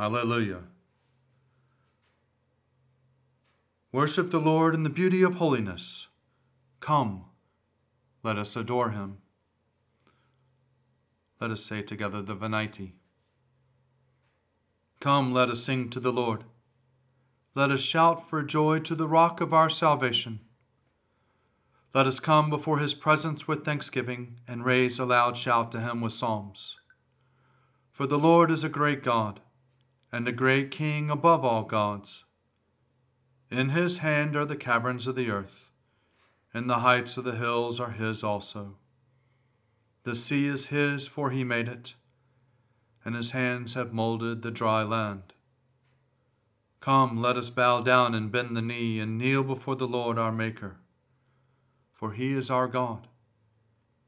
Alleluia. Worship the Lord in the beauty of holiness. Come, let us adore him. Let us say together the Venite. Come, let us sing to the Lord. Let us shout for joy to the rock of our salvation. Let us come before his presence with thanksgiving and raise a loud shout to him with psalms. For the Lord is a great God and a great king above all gods. In his hand are the caverns of the earth, and the heights of the hills are his also. The sea is his, for he made it, and his hands have molded the dry land. Come, let us bow down and bend the knee and kneel before the Lord our Maker. For he is our God,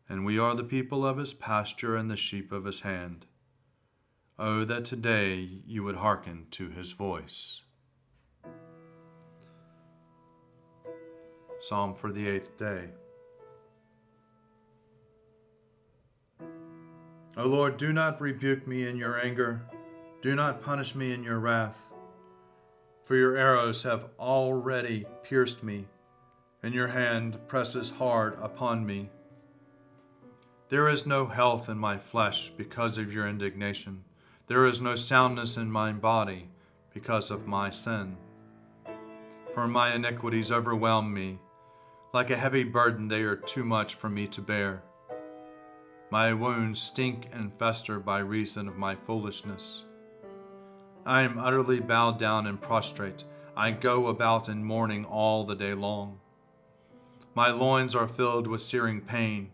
and we are the people of his pasture and the sheep of his hand. Oh, that today you would hearken to his voice. Psalm for the eighth day. O Lord, do not rebuke me in your anger, do not punish me in your wrath. For your arrows have already pierced me, and your hand presses hard upon me. There is no health in my flesh because of your indignation. There is no soundness in my body because of my sin. For my iniquities overwhelm me. Like a heavy burden, they are too much for me to bear. My wounds stink and fester by reason of my foolishness. I am utterly bowed down and prostrate. I go about in mourning all the day long. My loins are filled with searing pain.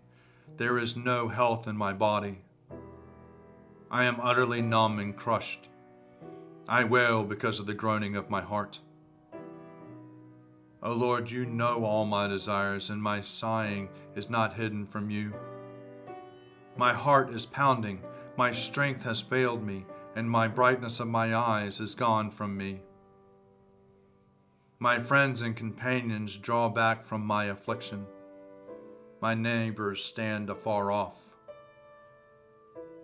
There is no health in my body. I am utterly numb and crushed. I wail because of the groaning of my heart. O Lord, you know all my desires, and my sighing is not hidden from you. My heart is pounding, my strength has failed me, and my brightness of my eyes is gone from me. My friends and companions draw back from my affliction. My neighbors stand afar off.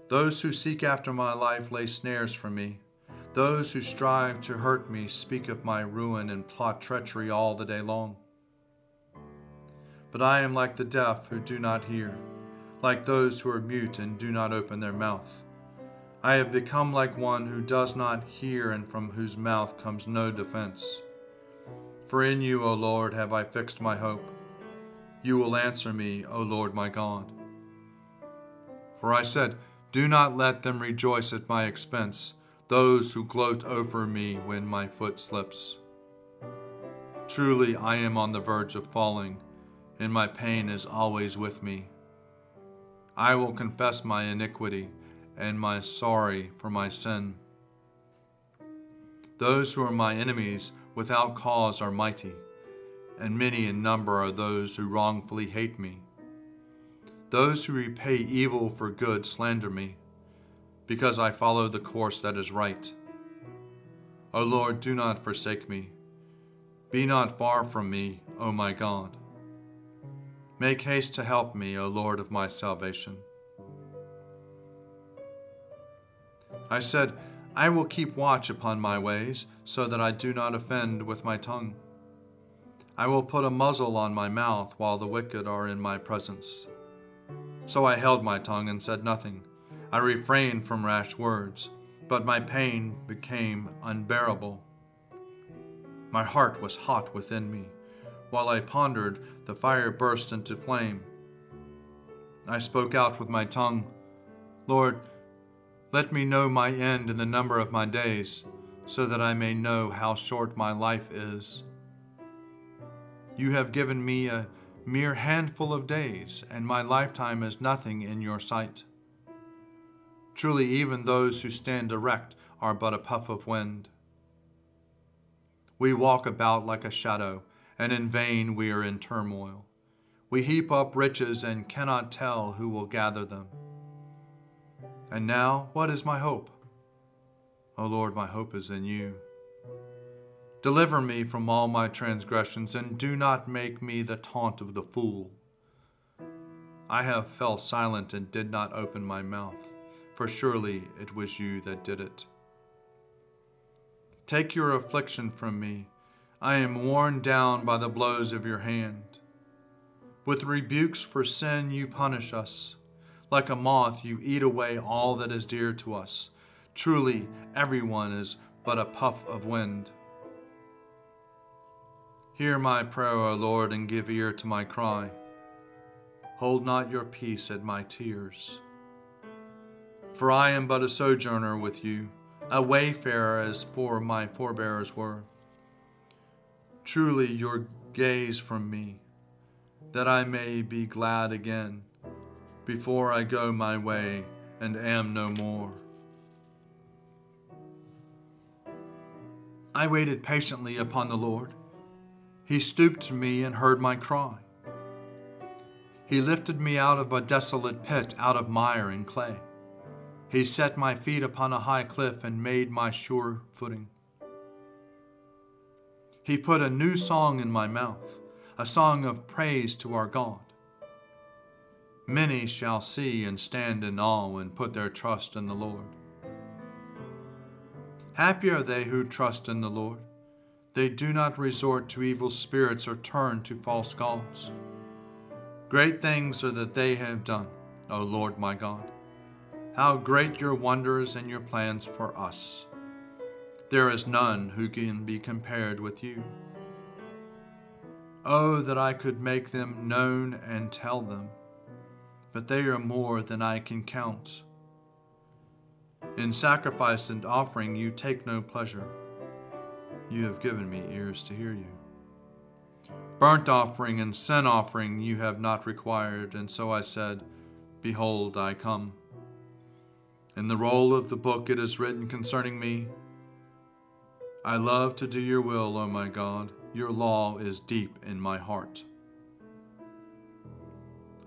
Those who seek after my life lay snares for me. Those who strive to hurt me speak of my ruin and plot treachery all the day long. But I am like the deaf who do not hear, like those who are mute and do not open their mouth. I have become like one who does not hear and from whose mouth comes no defense. For in you, O Lord, have I fixed my hope. You will answer me, O Lord my God. For I said, do not let them rejoice at my expense, those who gloat over me when my foot slips. Truly, I am on the verge of falling, and my pain is always with me. I will confess my iniquity and my sorry for my sin. Those who are my enemies without cause are mighty, and many in number are those who wrongfully hate me. Those who repay evil for good slander me, because I follow the course that is right. O Lord, do not forsake me. Be not far from me, O my God. Make haste to help me, O Lord of my salvation. I said, I will keep watch upon my ways, so that I do not offend with my tongue. I will put a muzzle on my mouth while the wicked are in my presence. So I held my tongue and said nothing. I refrained from rash words, but my pain became unbearable. My heart was hot within me. While I pondered, the fire burst into flame. I spoke out with my tongue Lord, let me know my end and the number of my days, so that I may know how short my life is. You have given me a mere handful of days, and my lifetime is nothing in your sight. Truly, even those who stand erect are but a puff of wind. We walk about like a shadow, and in vain we are in turmoil. We heap up riches and cannot tell who will gather them. And now, what is my hope? O Lord, my hope is in you. Deliver me from all my transgressions, and do not make me the taunt of the fool. I have fell silent and did not open my mouth, for surely it was you that did it. Take your affliction from me. I am worn down by the blows of your hand. With rebukes for sin, you punish us. Like a moth, you eat away all that is dear to us. Truly, everyone is but a puff of wind. Hear my prayer, O Lord, and give ear to my cry. Hold not your peace at my tears. For I am but a sojourner with you, a wayfarer as for my forebears were. Truly, your gaze from me, that I may be glad again, before I go my way and am no more. I waited patiently upon the Lord he stooped to me and heard my cry. He lifted me out of a desolate pit, out of mire and clay. He set my feet upon a high cliff and made my sure footing. He put a new song in my mouth, a song of praise to our God. Many shall see and stand in awe and put their trust in the Lord. Happy are they who trust in the Lord they do not resort to evil spirits or turn to false gods. Great things are that they have done, O Lord my God. How great your wonders and your plans for us. There is none who can be compared with you. Oh, that I could make them known and tell them, but they are more than I can count. In sacrifice and offering you take no pleasure. You have given me ears to hear you. Burnt offering and sin offering you have not required, and so I said, Behold, I come. In the roll of the book it is written concerning me I love to do your will, O my God. Your law is deep in my heart.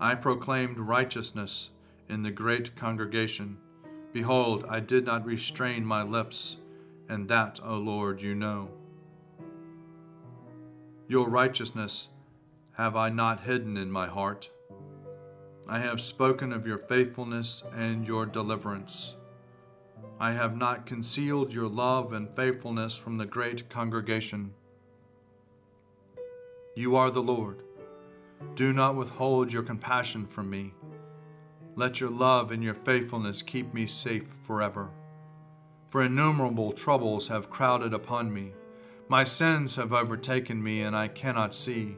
I proclaimed righteousness in the great congregation. Behold, I did not restrain my lips and that, O Lord, you know. Your righteousness have I not hidden in my heart. I have spoken of your faithfulness and your deliverance. I have not concealed your love and faithfulness from the great congregation. You are the Lord. Do not withhold your compassion from me. Let your love and your faithfulness keep me safe forever for innumerable troubles have crowded upon me. My sins have overtaken me, and I cannot see.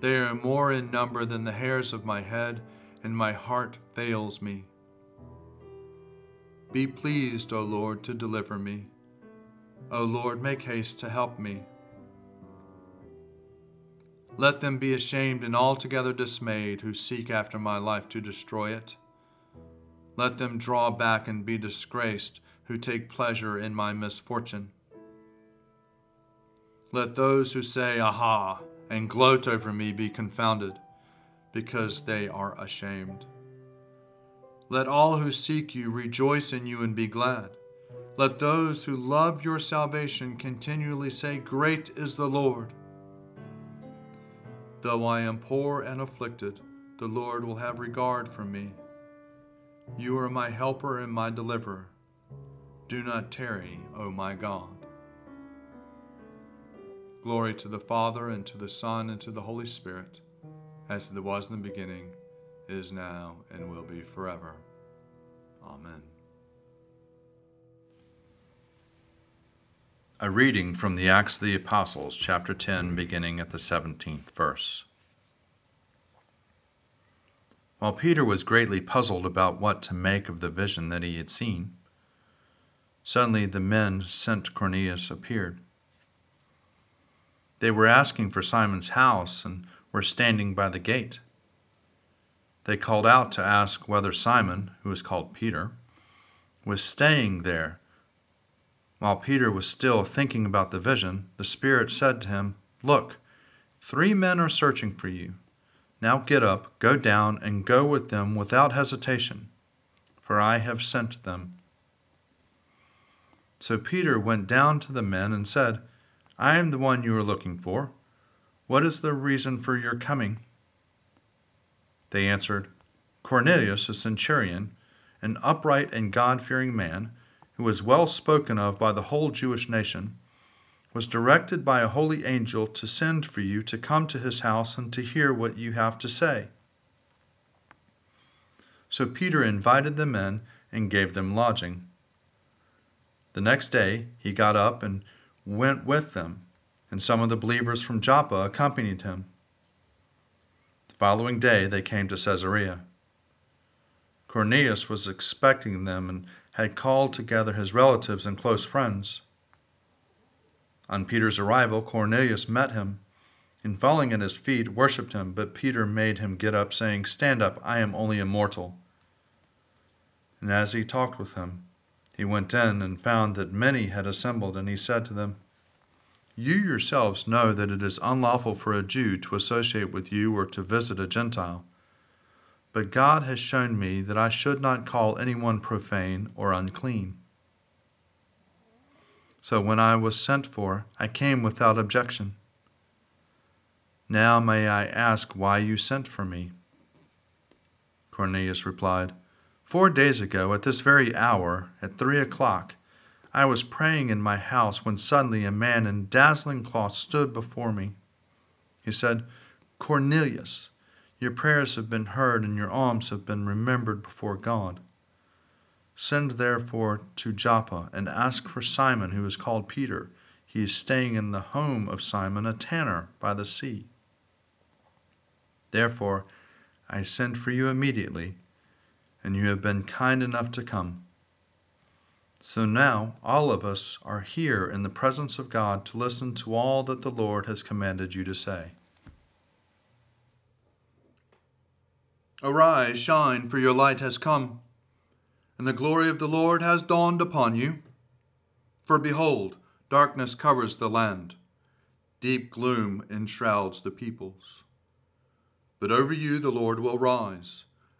They are more in number than the hairs of my head, and my heart fails me. Be pleased, O Lord, to deliver me. O Lord, make haste to help me. Let them be ashamed and altogether dismayed who seek after my life to destroy it. Let them draw back and be disgraced who take pleasure in my misfortune. Let those who say, Aha, and gloat over me be confounded, because they are ashamed. Let all who seek you rejoice in you and be glad. Let those who love your salvation continually say, Great is the Lord. Though I am poor and afflicted, the Lord will have regard for me. You are my helper and my deliverer. Do not tarry, O my God. Glory to the Father, and to the Son, and to the Holy Spirit, as it was in the beginning, is now, and will be forever. Amen. A reading from the Acts of the Apostles, chapter 10, beginning at the 17th verse. While Peter was greatly puzzled about what to make of the vision that he had seen, Suddenly the men sent Cornelius appeared. They were asking for Simon's house and were standing by the gate. They called out to ask whether Simon, who was called Peter, was staying there. While Peter was still thinking about the vision, the Spirit said to him, Look, three men are searching for you. Now get up, go down, and go with them without hesitation, for I have sent them. So Peter went down to the men and said, I am the one you are looking for. What is the reason for your coming? They answered, Cornelius, a centurion, an upright and God fearing man, who was well spoken of by the whole Jewish nation, was directed by a holy angel to send for you to come to his house and to hear what you have to say. So Peter invited them in and gave them lodging. The next day he got up and went with them, and some of the believers from Joppa accompanied him. The following day they came to Caesarea. Cornelius was expecting them and had called together his relatives and close friends. On Peter's arrival, Cornelius met him, and falling at his feet, worshipped him. But Peter made him get up, saying, Stand up, I am only a mortal. And as he talked with him, he went in and found that many had assembled, and he said to them, You yourselves know that it is unlawful for a Jew to associate with you or to visit a Gentile. But God has shown me that I should not call anyone profane or unclean. So when I was sent for, I came without objection. Now may I ask why you sent for me? Cornelius replied, Four days ago, at this very hour, at three o'clock, I was praying in my house when suddenly a man in dazzling cloth stood before me. He said, Cornelius, your prayers have been heard and your alms have been remembered before God. Send therefore to Joppa and ask for Simon, who is called Peter. He is staying in the home of Simon, a tanner by the sea. Therefore, I sent for you immediately, and you have been kind enough to come. So now all of us are here in the presence of God to listen to all that the Lord has commanded you to say. Arise, shine, for your light has come and the glory of the Lord has dawned upon you. For behold, darkness covers the land, deep gloom enshrouds the peoples. But over you the Lord will rise,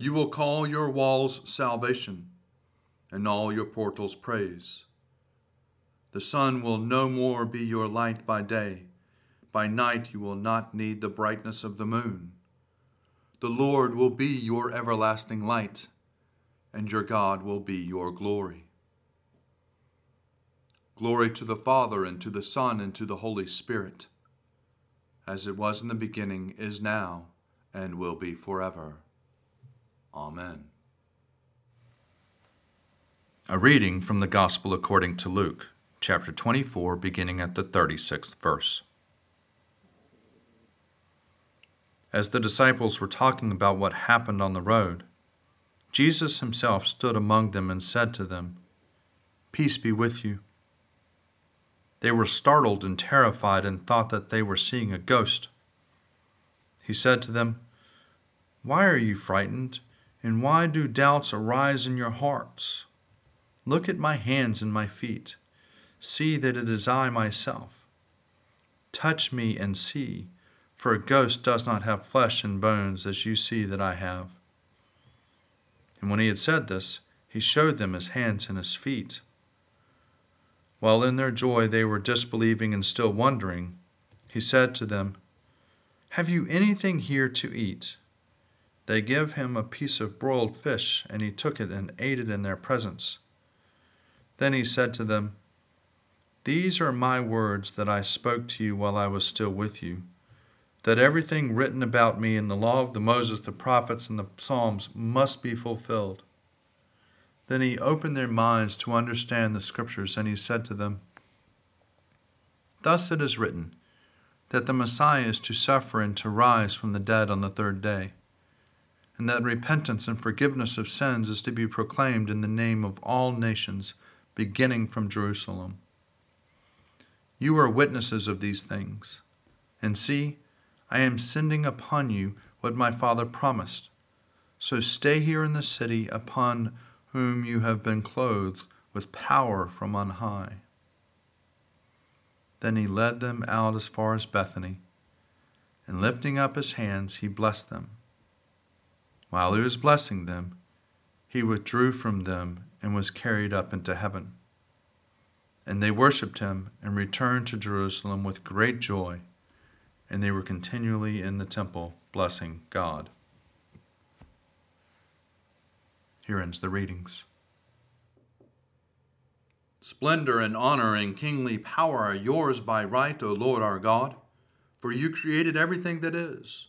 You will call your walls salvation, and all your portals praise. The sun will no more be your light by day. By night you will not need the brightness of the moon. The Lord will be your everlasting light and your God will be your glory. Glory to the Father, and to the Son, and to the Holy Spirit, as it was in the beginning, is now, and will be forever. Amen. A reading from the Gospel according to Luke, chapter 24, beginning at the 36th verse. As the disciples were talking about what happened on the road, Jesus himself stood among them and said to them, Peace be with you. They were startled and terrified and thought that they were seeing a ghost. He said to them, Why are you frightened, and why do doubts arise in your hearts? Look at my hands and my feet. See that it is I myself. Touch me and see, for a ghost does not have flesh and bones as you see that I have. And when he had said this, he showed them his hands and his feet. While in their joy they were disbelieving and still wondering, he said to them, Have you anything here to eat? They gave him a piece of broiled fish, and he took it and ate it in their presence. Then he said to them, These are my words that I spoke to you while I was still with you that everything written about me in the law of the Moses, the prophets, and the Psalms must be fulfilled. Then he opened their minds to understand the Scriptures, and he said to them, Thus it is written, that the Messiah is to suffer and to rise from the dead on the third day, and that repentance and forgiveness of sins is to be proclaimed in the name of all nations, beginning from Jerusalem. You are witnesses of these things. And see, I am sending upon you what my Father promised. So stay here in the city upon whom you have been clothed with power from on high. Then he led them out as far as Bethany, and lifting up his hands, he blessed them. While he was blessing them, he withdrew from them and was carried up into heaven. And they worshipped him and returned to Jerusalem with great joy, and they were continually in the temple blessing God. Here ends the readings. Splendor and honor and kingly power are yours by right, O Lord our God, for you created everything that is,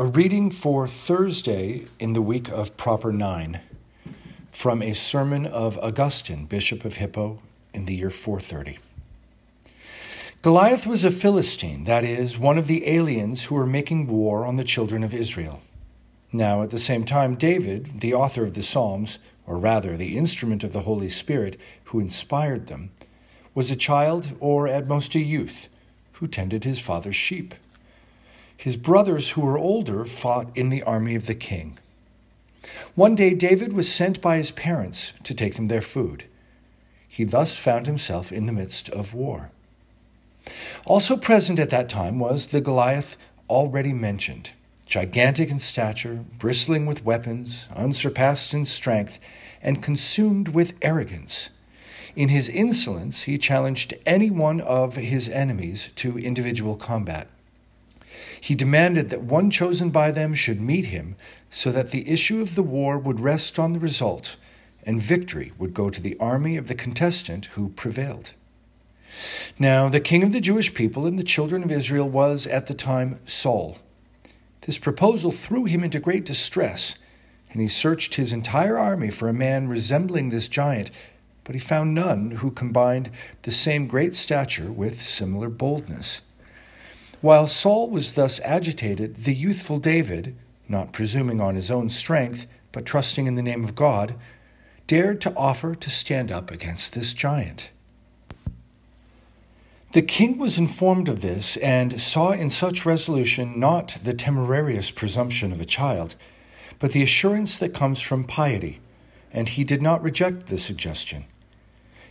A reading for Thursday in the week of Proper Nine from a sermon of Augustine, Bishop of Hippo, in the year 430. Goliath was a Philistine, that is, one of the aliens who were making war on the children of Israel. Now, at the same time, David, the author of the Psalms, or rather the instrument of the Holy Spirit who inspired them, was a child, or at most a youth, who tended his father's sheep. His brothers, who were older, fought in the army of the king. One day, David was sent by his parents to take them their food. He thus found himself in the midst of war. Also present at that time was the Goliath already mentioned gigantic in stature, bristling with weapons, unsurpassed in strength, and consumed with arrogance. In his insolence, he challenged any one of his enemies to individual combat. He demanded that one chosen by them should meet him so that the issue of the war would rest on the result and victory would go to the army of the contestant who prevailed. Now, the king of the Jewish people and the children of Israel was at the time Saul this proposal threw him into great distress, and he searched his entire army for a man resembling this giant, but he found none who combined the same great stature with similar boldness. While Saul was thus agitated, the youthful David, not presuming on his own strength, but trusting in the name of God, dared to offer to stand up against this giant. The king was informed of this and saw in such resolution not the temerarious presumption of a child, but the assurance that comes from piety, and he did not reject the suggestion.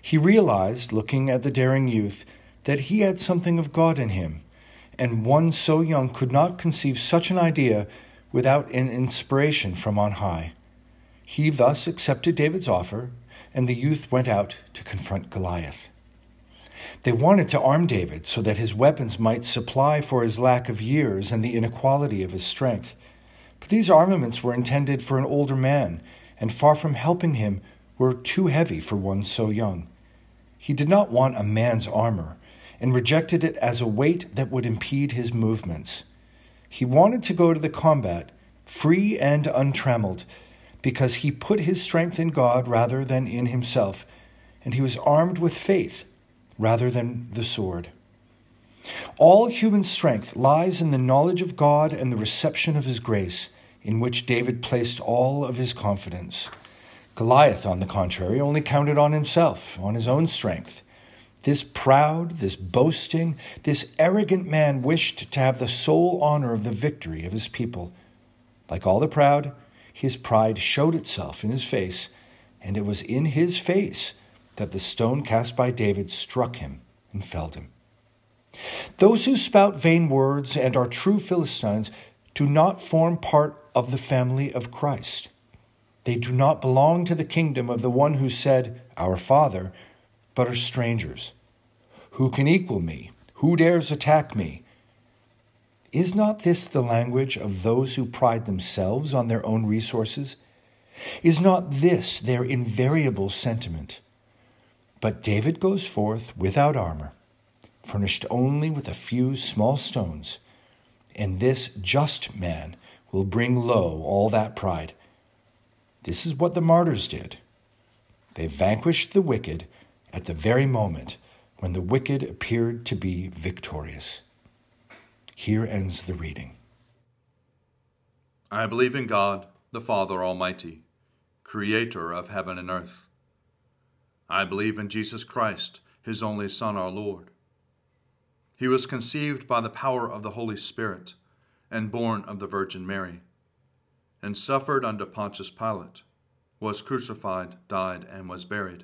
He realized, looking at the daring youth, that he had something of God in him, and one so young could not conceive such an idea without an inspiration from on high. He thus accepted David's offer, and the youth went out to confront Goliath. They wanted to arm David so that his weapons might supply for his lack of years and the inequality of his strength. But these armaments were intended for an older man, and far from helping him, were too heavy for one so young. He did not want a man's armor, and rejected it as a weight that would impede his movements. He wanted to go to the combat, free and untrammeled, because he put his strength in God rather than in himself, and he was armed with faith rather than the sword. All human strength lies in the knowledge of God and the reception of His grace, in which David placed all of his confidence. Goliath, on the contrary, only counted on himself, on his own strength. This proud, this boasting, this arrogant man wished to have the sole honor of the victory of his people. Like all the proud, his pride showed itself in his face, and it was in his face that the stone cast by David struck him and felled him. Those who spout vain words and are true Philistines do not form part of the family of Christ. They do not belong to the kingdom of the one who said, Our Father, but are strangers. Who can equal me? Who dares attack me? Is not this the language of those who pride themselves on their own resources? Is not this their invariable sentiment? But David goes forth without armor, furnished only with a few small stones, and this just man will bring low all that pride. This is what the martyrs did. They vanquished the wicked at the very moment when the wicked appeared to be victorious. Here ends the reading. I believe in God, the Father Almighty, creator of heaven and earth. I believe in Jesus Christ, his only Son, our Lord. He was conceived by the power of the Holy Spirit and born of the Virgin Mary, and suffered under Pontius Pilate, was crucified, died, and was buried.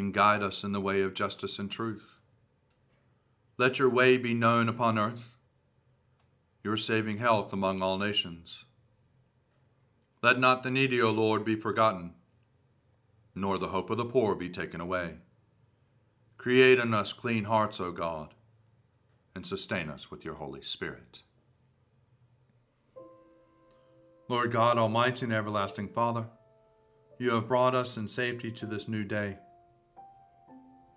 and guide us in the way of justice and truth. Let your way be known upon earth, your saving health among all nations. Let not the needy, O Lord, be forgotten, nor the hope of the poor be taken away. Create in us clean hearts, O God and sustain us with your Holy Spirit. Lord God, Almighty and everlasting Father, you have brought us in safety to this new day.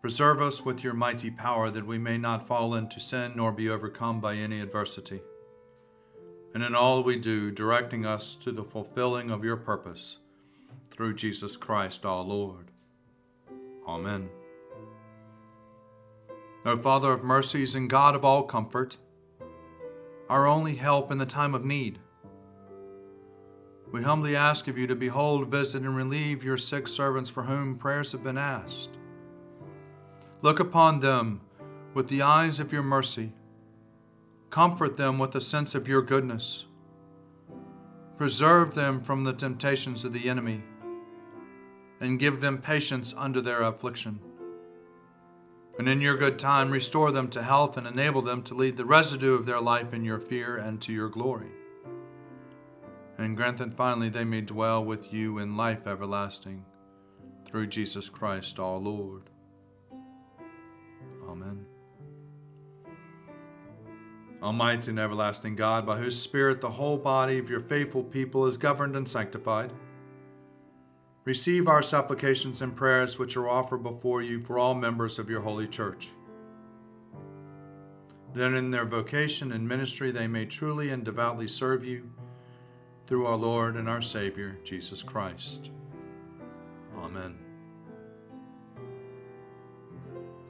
Preserve us with your mighty power that we may not fall into sin nor be overcome by any adversity. And in all we do, directing us to the fulfilling of your purpose through Jesus Christ our Lord. Amen. O Father of mercies and God of all comfort, our only help in the time of need, we humbly ask of you to behold, visit, and relieve your sick servants for whom prayers have been asked. Look upon them with the eyes of your mercy. Comfort them with a sense of your goodness. Preserve them from the temptations of the enemy, and give them patience under their affliction and in your good time restore them to health and enable them to lead the residue of their life in your fear and to your glory. And grant that finally they may dwell with you in life everlasting through Jesus Christ our Lord. Amen. Almighty and everlasting God, by whose Spirit the whole body of your faithful people is governed and sanctified, Receive our supplications and prayers which are offered before you for all members of your holy church. That in their vocation and ministry they may truly and devoutly serve you through our Lord and our Savior, Jesus Christ. Amen.